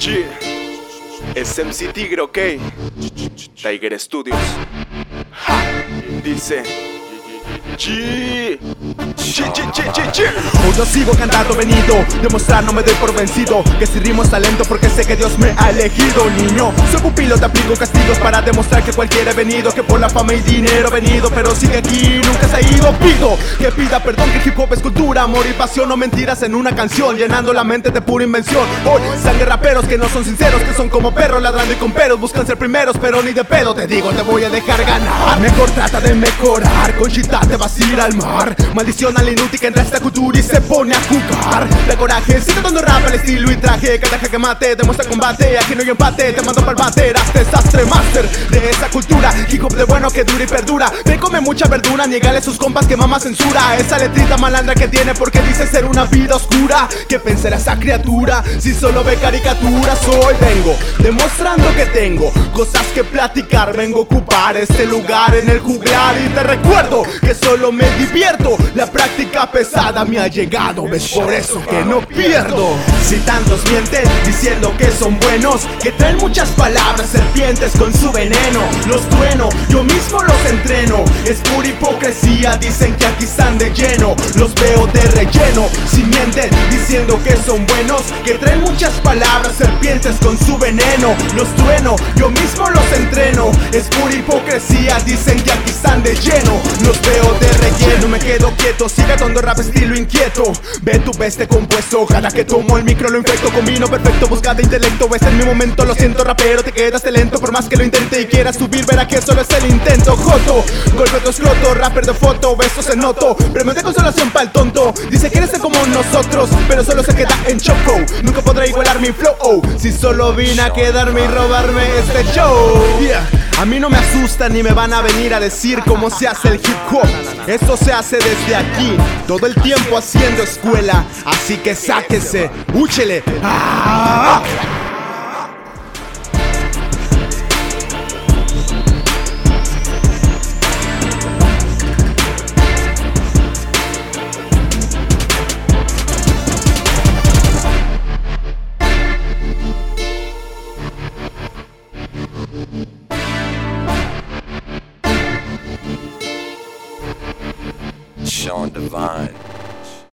G. Es MC Tigre, ok. Tiger Studios. Dice. Yo sigo cantando venido, demostrar no me doy por vencido. Que si rimo es talento porque sé que Dios me ha elegido Niño, soy pupilo, te aplico castigos para demostrar que cualquiera he venido Que por la fama y dinero he venido, pero sigue aquí, nunca se ha ido. Pido que pida perdón, que hip hop es cultura, amor y pasión No mentiras en una canción, llenando la mente de pura invención. Hoy sangre raperos que no son sinceros, que son como perros ladrando y con peros Buscan ser primeros, pero ni de pedo, te digo, te voy a dejar ganar. Mejor trata de mejorar, con chita te vas a ir al mar Maldición al inútil que entra a esta cultura y se pone a jugar. De coraje, sigue dando rap el estilo y traje. Cada que mate, demuestra combate, aquí no hay empate Te mando pa'l bater, haz desastre master De esa cultura, hip de bueno que dura y perdura. Me come mucha verdura, niegale sus compas que mama censura. Esa letrita malandra que tiene porque dice ser una vida oscura. ¿Qué pensará esa criatura si solo ve caricaturas? Hoy vengo demostrando que tengo cosas que platicar. Vengo a ocupar este lugar en el juglar y te recuerdo que solo me divierto La práctica pesada me ha llegado, por eso que no pierdo. Si tantos mienten diciendo que son buenos Que traen muchas palabras, serpientes con su veneno. Los trueno, yo mismo los entreno. Es pura hipocresía, dicen que aquí están de lleno. Los veo de relleno, si mienten diciendo que son buenos Que traen muchas palabras, serpientes con su veneno. Los trueno, yo mismo los entreno. Es pura hipocresía, dicen que aquí están de lleno. Los veo de relleno, me quedo quieto. Sigue dando rap estilo inquieto. Ve tu veste compuesto, cada que tomo el micro lo infecto Combino perfecto, busca de intelecto Este es mi momento, lo siento rapero, te quedaste lento. Por más que lo intente y quieras subir, verá que solo es el intento. Joto, golpe tu exploto, rapper de foto, beso se noto. Premio de consolación pa'l tonto pero solo se queda en choco Nunca podrá igualar mi flow, si solo vine a quedarme y robarme este show Yeah. A mí no me asusta ni me van a venir a decir cómo se hace el hip hop. Esto se hace desde aquí, todo el tiempo haciendo escuela. Así que sáquese, úchele. ¡Ah! On divine.